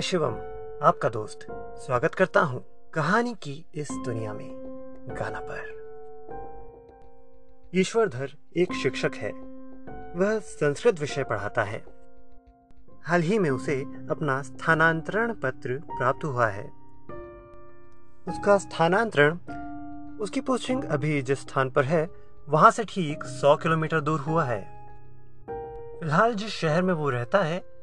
मैं शिवम, आपका दोस्त, स्वागत करता हूँ कहानी की इस दुनिया में, गाना पर। ईश्वरधर एक शिक्षक है। वह संस्कृत विषय पढ़ाता है। हाल ही में उसे अपना स्थानांतरण पत्र प्राप्त हुआ है। उसका स्थानांतरण, उसकी पोस्टिंग अभी जिस स्थान पर है, वहाँ से ठीक 100 किलोमीटर दूर हुआ है। फ़िलहाल जिस शहर में वो रहता है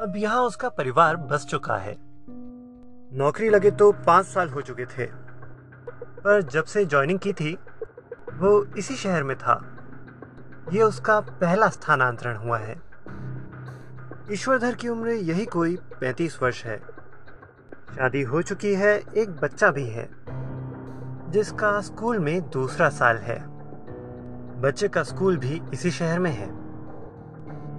अब यहाँ उसका परिवार बस चुका है। नौकरी लगे तो पाँच साल हो चुके थे। पर जब से ज्वाइनिंग की थी वो इसी शहर में था। ये उसका पहला स्थानांतरण हुआ है। ईश्वरधर की उम्र यही कोई पैंतीस वर्ष है। शादी हो चुकी है एक बच्चा भी है जिसका स्कूल में दूसरा साल है। बच्चे का स्कूल भी इसी शहर में है।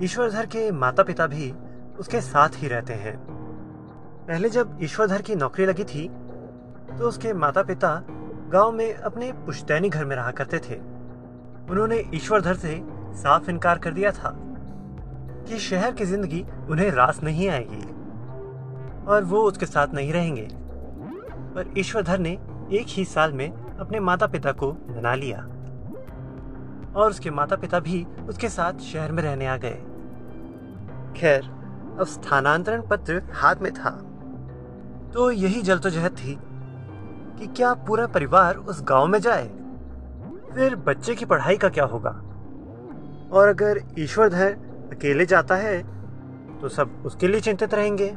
ईश्वरधर के माता पिता भी उसके साथ ही रहते हैं। पहले जब ईश्वरधर की नौकरी लगी थी तो उसके माता पिता गाँव में अपने पुश्तैनी घर में रहा करते थे। उन्होंने ईश्वरधर से साफ़ इनकार कर दिया था कि शहर की ज़िंदगी उन्हें रास नहीं आएगी और वो उसके साथ नहीं रहेंगे। पर ईश्वरधर ने एक ही साल में अपने माता पिता को मना लिया और उसके माता पिता भी उसके साथ शहर में रहने आ गए। खैर अब स्थानांतरण पत्र हाथ में था। तो यही जलतोजहद थी कि क्या पूरा परिवार उस गाँव में जाए? फिर बच्चे की पढ़ाई का क्या होगा? और अगर ईश्वरधर अकेले जाता है तो सब उसके लिए चिंतित रहेंगे।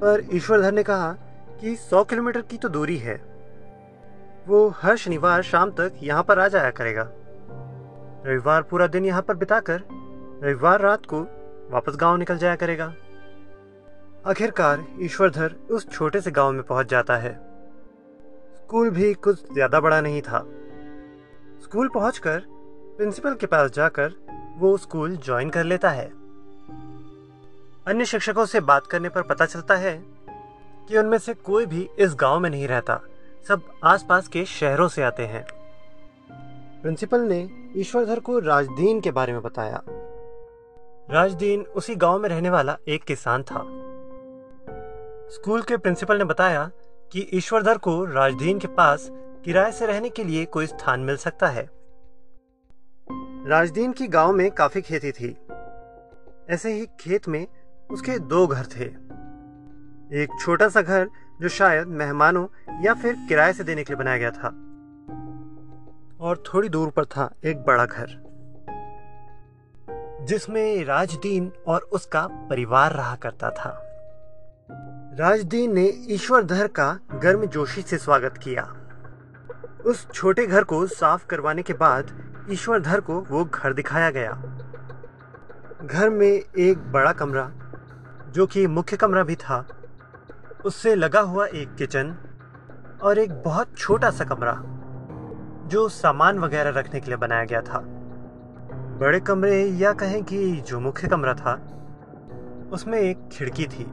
पर ईश्वरधर ने कहा कि 100 किलोमीटर की तो दूरी है। वो हर शनिवार शाम तक यहाँ पर आ जाया करेगा। रविवार पूरा दिन यहाँ पर बिताकर रविवार रात को वापस गाँव निकल जाया करेगा। आखिरकार ईश्वरधर उस छोटे से गाँव में पहुँच जाता है। स्कूल भी कुछ ज़्यादा बड़ा नहीं था। स्कूल पहुंचकर प्रिंसिपल के पास जाकर वो स्कूल ज्वाइन कर लेता है। अन्य शिक्षकों से बात करने पर पता चलता है कि उनमें से कोई भी इस गाँव में नहीं रहता। सब आसपास के शहरों से आते हैं। प्रिंसिपल ने ईश्वरधर को राजदीन के बारे में बताया। राजदीन उसी गाँव में रहने वाला एक किसान था। स्कूल के प्रिंसिपल ने बताया कि ईश्वरधर को राजदीन के पास किराए से रहने के लिए कोई स्थान मिल सकता है। राजदीन की गाँव में काफ़ी खेती थी। ऐसे ही खेत में उसके दो घर थे। एक छोटा सा घर जो शायद मेहमानों या फिर किराए से देने के लिए बनाया गया था। और थोड़ी दूर पर था एक बड़ा घर। जिसमें राजदीन और उसका परिवार रहा करता था। राजदीन ने ईश्वरधर का गर्म जोशी से स्वागत किया। उस छोटे घर को साफ़ करवाने के बाद ईश्वरधर को वो घर दिखाया गया। घर में एक बड़ा कमरा, जो कि मुख्य कमरा भी था। उससे लगा हुआ एक किचन और एक बहुत छोटा सा कमरा, जो सामान वगैरह रखने के लिए बनाया गया था। बड़े कमरे या कहें कि जो मुख्य कमरा था, उसमें एक खिड़की थी।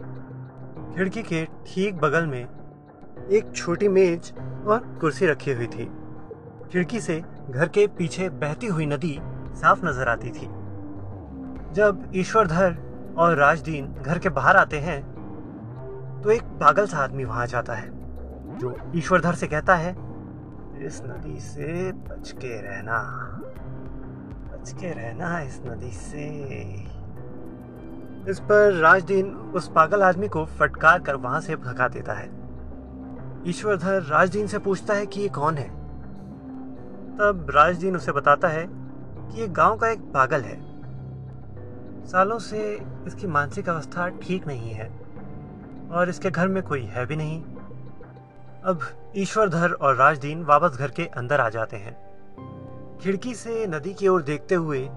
खिड़की के ठीक बगल में एक छोटी मेज और कुर्सी रखी हुई थी। खिड़की से घर के पीछे बहती हुई नदी साफ़ नज़र आती थी। जब ईश्वरधर और राजदीन घर के बाहर आते हैं तो एक पागल सा आदमी वहाँ जाता है, जो ईश्वरधर से कहता है, इस नदी से बच के रहना। बच के रहना इस नदी से इस पर राजदीन उस पागल आदमी को फटकार कर वहाँ से भगा देता है। ईश्वरधर राजदीन से पूछता है कि ये कौन है? तब राजदीन उसे बताता है कि ये गाँव का एक पागल है। सालों से इसकी मानसिक अवस्था ठीक नहीं है और इसके घर में कोई है भी नहीं। अब ईश्वरधर और राजदीन वापस घर के अंदर आ जाते हैं। खिड़की से नदी की ओर देखते हुए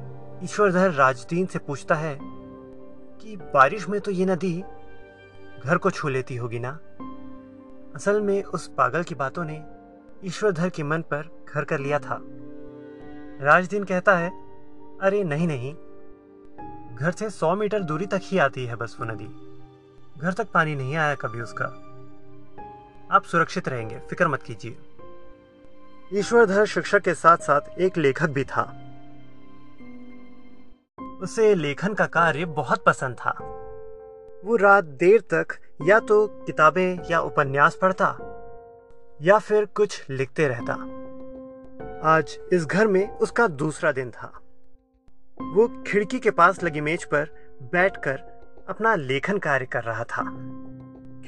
ईश्वरधर राजदीन से पूछता है कि बारिश में तो ये नदी घर को छू लेती होगी ना? असल में उस पागल की बातों ने ईश्वरधर के मन पर घर कर लिया था। राजदीन कहता है, अरे नहीं नहीं। घर से सौ मीटर दूरी तक ही आती है बस वो नदी। घर तक पानी नहीं आया कभी उसका। आप सुरक्षित रहेंगे, फ़िक्र मत कीजिए। ईश्वरधर शिक्षक के साथ साथ एक लेखक भी था। उसे लेखन का कार्य बहुत पसंद था। वो रात देर तक या तो किताबें या उपन्यास पढ़ता, या फिर कुछ लिखते रहता। आज इस घर में उसका दूसरा दिन था। वो खिड़की के पास लगी मेज पर बैठकर अपना लेखन कार्य कर रहा था।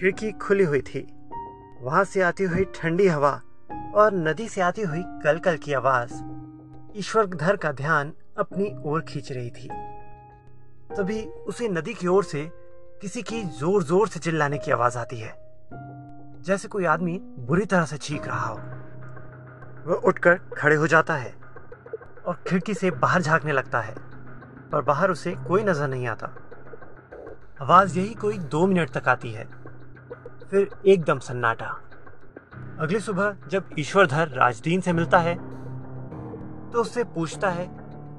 खिड़की खुली हुई थी। वहाँ से आती हुई ठंडी हवा और नदी से आती हुई कलकल की आवाज़ ईश्वरधर का ध्यान अपनी ओर खींच रही थी। तभी उसे नदी की ओर से किसी की ज़ोर ज़ोर से चिल्लाने की आवाज़ आती है, जैसे कोई आदमी बुरी तरह से चीख रहा हो। वह उठकर खड़े हो जाता है और खिड़की से बाहर झांकने लगता है, पर बाहर उसे कोई नज़र नहीं आता। आवाज़ यही कोई दो मिनट तक आती है, फिर एकदम सन्नाटा। अगली सुबह जब ईश्वरधर राजदीन से मिलता है तो उससे पूछता है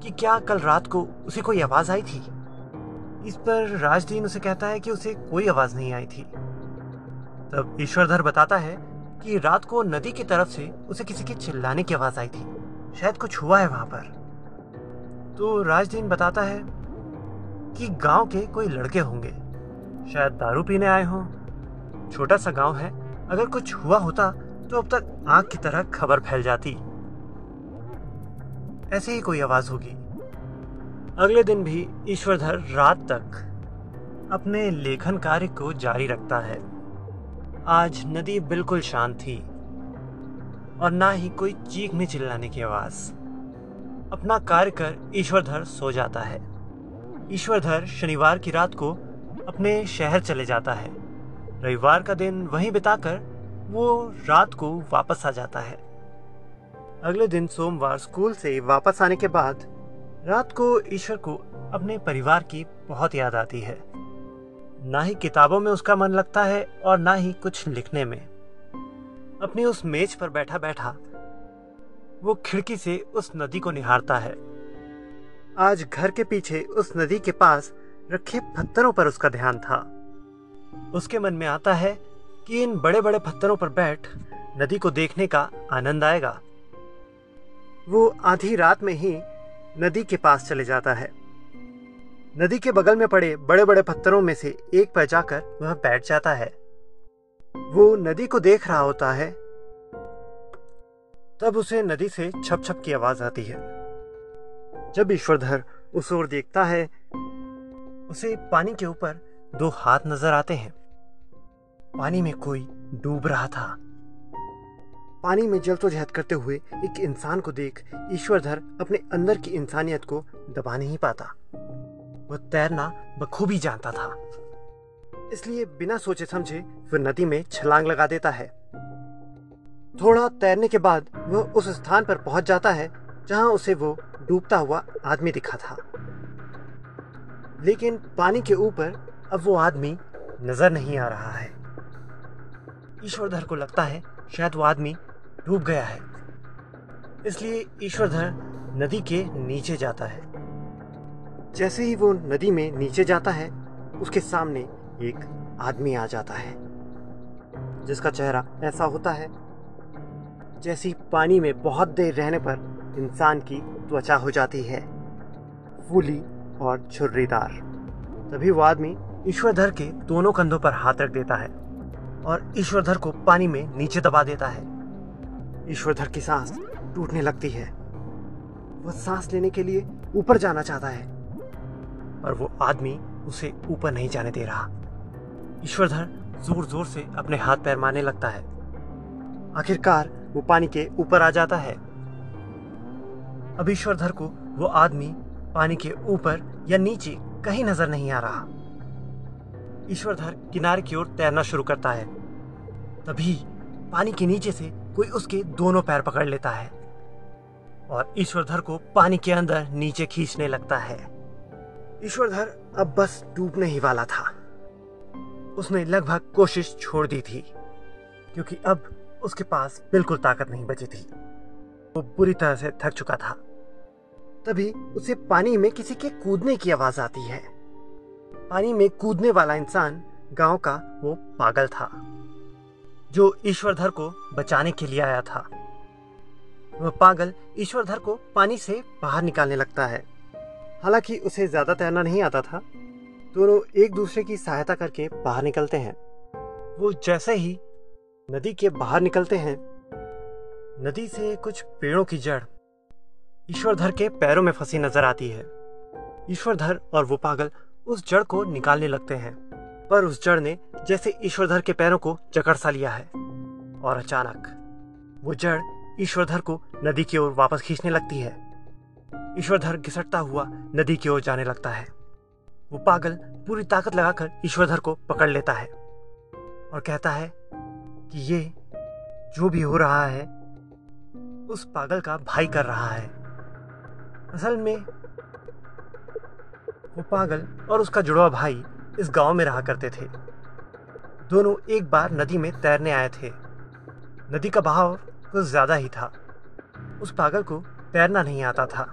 कि क्या कल रात को उसे कोई आवाज़ आई थी? इस पर राजदीन उसे कहता है कि उसे कोई आवाज़ नहीं आई थी। तब ईश्वरधर बताता है कि रात को नदी की तरफ़ से उसे किसी के चिल्लाने की आवाज़ आई थी। शायद कुछ हुआ है वहाँ पर। तो राजदीन बताता है कि गाँव के कोई लड़के होंगे। शायद दारू पीने आए हों। छोटा सा गाँव है। अगर कुछ हुआ होता तो अब तक आग की तरह खबर फैल जाती। ऐसे ही कोई आवाज़ होगी। अगले दिन भी ईश्वरधर रात तक अपने लेखन कार्य को जारी रखता है। आज नदी बिल्कुल शांत थी और ना ही कोई चीखने चिल्लाने की आवाज़। अपना कार्य कर ईश्वरधर सो जाता है। ईश्वरधर शनिवार की रात को अपने शहर चले जाता है। रविवार का दिन वहीं बिताकर वो रात को वापस आ जाता है। अगले दिन सोमवार स्कूल से वापस आने के बाद रात को ईश्वर को अपने परिवार की बहुत याद आती है। ना ही किताबों में उसका मन लगता है और ना ही कुछ लिखने में। अपनी उस मेज पर बैठा बैठा वो खिड़की से उस नदी को निहारता है। आज घर के पीछे उस नदी के पास रखे पत्थरों पर उसका ध्यान था। उसके मन में आता है कि इन बड़े बड़े पत्थरों पर बैठ नदी को देखने का आनंद आएगा। वो आधी रात में ही नदी के पास चले जाता है। नदी के बगल में पड़े बड़े बड़े पत्थरों में से एक पर जाकर वह बैठ जाता है। वो नदी को देख रहा होता है। तब उसे नदी से छप छप की आवाज़ आती है। जब ईश्वरधर उस ओर देखता है, उसे पानी के ऊपर दो हाथ नज़र आते हैं। पानी में कोई डूब रहा था। पानी में जलतोजहद करते हुए एक इंसान को देख ईश्वरधर अपने अंदर की इंसानियत को दबा नहीं पाता। वह तैरना बखूबी जानता था। इसलिए बिना सोचे समझे वह नदी में छलांग लगा देता है। थोड़ा तैरने के बाद वह उस स्थान पर पहुँच जाता है जहाँ उसे वो डूबता हुआ आदमी दिखा था। लेकिन पानी के ऊपर अब वो आदमी नज़र नहीं आ रहा है। ईश्वरधर को लगता है शायद वो आदमी डूब गया है। इसलिए ईश्वरधर नदी के नीचे जाता है। जैसे ही वो नदी में नीचे जाता है, उसके सामने एक आदमी आ जाता है, जिसका चेहरा ऐसा होता है जैसी पानी में बहुत देर रहने पर इंसान की त्वचा हो जाती है, फूली और छुर्रीदार। तभी वो आदमी ईश्वरधर के दोनों कंधों पर हाथ रख देता है। और ईश्वरधर को पानी में नीचे दबा देता है। ईश्वरधर की सांस टूटने लगती है। वह सांस लेने के लिए ऊपर जाना चाहता है। और वो आदमी उसे ऊपर नहीं जाने दे रहा। ईश्वरधर ज़ोर ज़ोर से अपने हाथ पैर मारने लगता है। आखिरकार वो पानी के ऊपर आ जाता है। अब ईश्वरधर को वो आदमी पानी के ऊपर या नीचे कहीं नज़र नहीं आ रहा। ईश्वरधर किनारे की ओर तैरना शुरू करता है। तभी पानी के नीचे से कोई उसके दोनों पैर पकड़ लेता है और ईश्वरधर को पानी के अंदर नीचे खींचने लगता है। ईश्वरधर अब बस डूबने ही वाला था। उसने लगभग कोशिश छोड़ दी थी, क्योंकि अब उसके पास बिल्कुल ताकत नहीं बची थी। वो बुरी तरह से थक चुका था। तभी उसे पानी में किसी के कूदने की आवाज़ आती है। पानी में कूदने वाला इंसान गाँव का वो पागल था, जो ईश्वरधर को बचाने के लिए आया था। वह पागल ईश्वरधर को पानी से बाहर निकालने लगता है। हालाँकि उसे ज़्यादा तैरना नहीं आता था दोनों एक दूसरे की सहायता करके बाहर निकलते हैं। वो जैसे ही नदी के बाहर निकलते हैं, नदी से कुछ पेड़ों की जड़ ईश्वरधर के पैरों में फंसी नज़र आती है। ईश्वरधर और वो पागल उस जड़ को निकालने लगते हैं। पर उस जड़ ने जैसे ईश्वरधर के पैरों को जकड़ सा लिया है। और अचानक, वो जड़ ईश्वरधर को नदी की ओर वापस खींचने लगती है। ईश्वरधर घिसटता हुआ नदी की ओर जाने लगता है। वो पागल पूरी ताकत लगाकर ईश्वरधर को पकड़ लेता है और कहता है कि ये जो भी हो रहा है, उस पागल का भाई कर रहा है। असल में वो पागल और उसका जुड़वा भाई इस गाँव में रहा करते थे। दोनों एक बार नदी में तैरने आए थे। नदी का बहाव कुछ ज़्यादा ही था। उस पागल को तैरना नहीं आता था।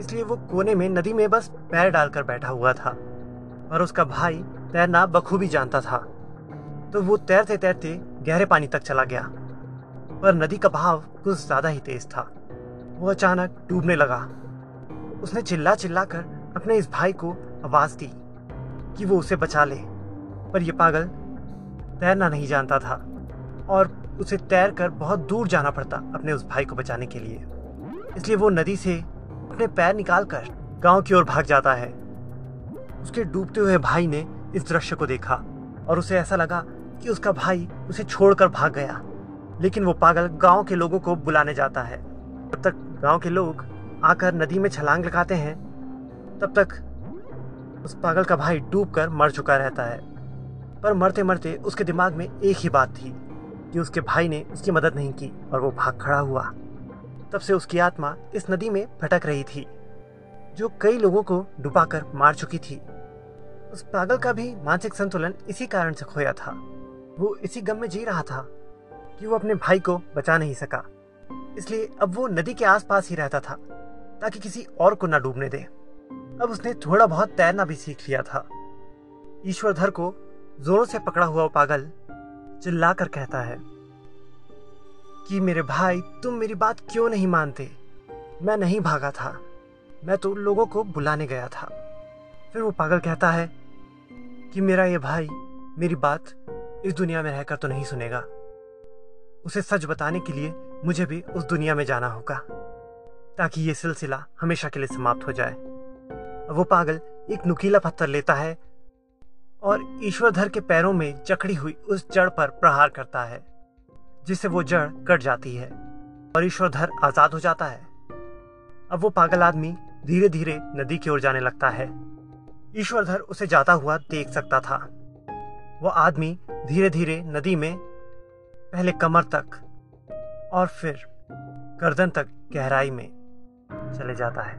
इसलिए वो कोने में नदी में बस पैर डालकर बैठा हुआ था और उसका भाई तैरना बखूबी जानता था। तो वो तैरते तैरते गहरे पानी तक चला गया। पर नदी का बहाव कुछ ज़्यादा ही तेज था। वो अचानक डूबने लगा। उसने चिल्ला चिल्ला कर अपने इस भाई को आवाज़ दी कि वो उसे बचा ले। पर यह पागल तैरना नहीं जानता था और उसे तैर कर बहुत दूर जाना पड़ता अपने उस भाई को बचाने के लिए। इसलिए वो नदी से अपने पैर निकाल कर गाँव की ओर भाग जाता है। उसके डूबते हुए भाई ने इस दृश्य को देखा और उसे ऐसा लगा कि उसका भाई उसे छोड़कर भाग गया। लेकिन वो पागल गाँव के लोगों को बुलाने जाता है। तब तक गाँव के लोग आकर नदी में छलांग लगाते हैं तब तक उस पागल का भाई डूब कर मर चुका रहता है। पर मरते मरते उसके दिमाग में एक ही बात थी कि उसके भाई ने उसकी मदद नहीं की और वो भाग खड़ा हुआ। तब से उसकी आत्मा इस नदी में भटक रही थी, जो कई लोगों को डुबाकर मार चुकी थी। उस पागल का भी मानसिक संतुलन इसी कारण से खोया था। वो इसी गम में जी रहा था कि वो अपने भाई को बचा नहीं सका। इसलिए अब वो नदी के आसपास ही रहता था, ताकि किसी और को न डूबने दे। अब उसने थोड़ा बहुत तैरना भी सीख लिया था। ईश्वरधर को जोरों से पकड़ा हुआ पागल चिल्लाकर कहता है, कि मेरे भाई, तुम मेरी बात क्यों नहीं मानते? मैं नहीं भागा था। मैं तो लोगों को बुलाने गया था। फिर वो पागल कहता है, कि मेरा ये भाई मेरी बात इस दुनिया में रहकर तो नहीं सुनेगा। उसे सच बताने के लिए मुझे भी उस दुनिया में जाना होगा, ताकि ये सिलसिला हमेशा के लिए समाप्त हो जाए। वो पागल एक नुकीला पत्थर लेता है और ईश्वरधर के पैरों में जकड़ी हुई उस जड़ पर प्रहार करता है, जिससे वो जड़ कट जाती है और ईश्वरधर आज़ाद हो जाता है। अब वो पागल आदमी धीरे धीरे नदी की ओर जाने लगता है। ईश्वरधर उसे जाता हुआ देख सकता था। वो आदमी धीरे धीरे नदी में पहले कमर तक और फिर गर्दन तक गहराई में चले जाता है।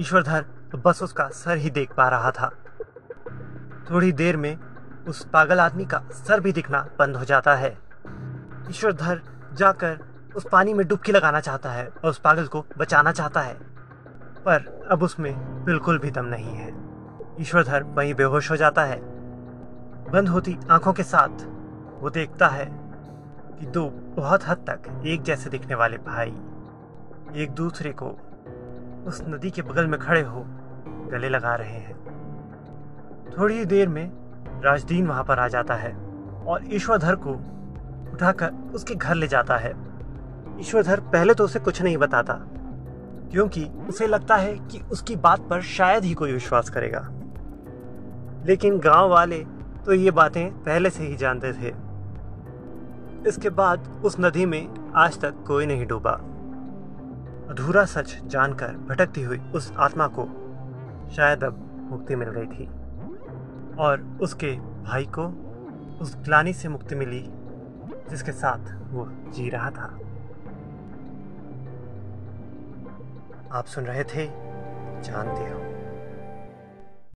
ईश्वरधर तो बस उसका सर ही देख पा रहा था। थोड़ी देर में उस पागल आदमी का सर भी दिखना बंद हो जाता है। ईश्वरधर जाकर उस पानी में डुबकी लगाना चाहता है और उस पागल को बचाना चाहता है। पर अब उसमें बिल्कुल भी दम नहीं है। ईश्वरधर वहीं बेहोश हो जाता है। बंद होती आँखों के साथ वो देखता है कि दो बहुत हद तक एक जैसे दिखने वाले भाई एक दूसरे को उस नदी के बगल में खड़े हो, गले लगा रहे हैं। थोड़ी ही देर में राजदीन वहाँ पर आ जाता है और ईश्वरधर को उठाकर उसके घर ले जाता है। ईश्वरधर पहले तो उसे कुछ नहीं बताता, क्योंकि उसे लगता है कि उसकी बात पर शायद ही कोई विश्वास करेगा। लेकिन गाँव वाले तो ये बातें पहले से ही जानते थे। इसके बाद उस नदी में आज तक कोई नहीं डूबा। अधूरा सच जानकर भटकती हुई उस आत्मा को शायद अब मुक्ति मिल गई थी। और उसके भाई को उस ग्लानी से मुक्ति मिली, जिसके साथ वो जी रहा था। आप सुन रहे थे जानते हो।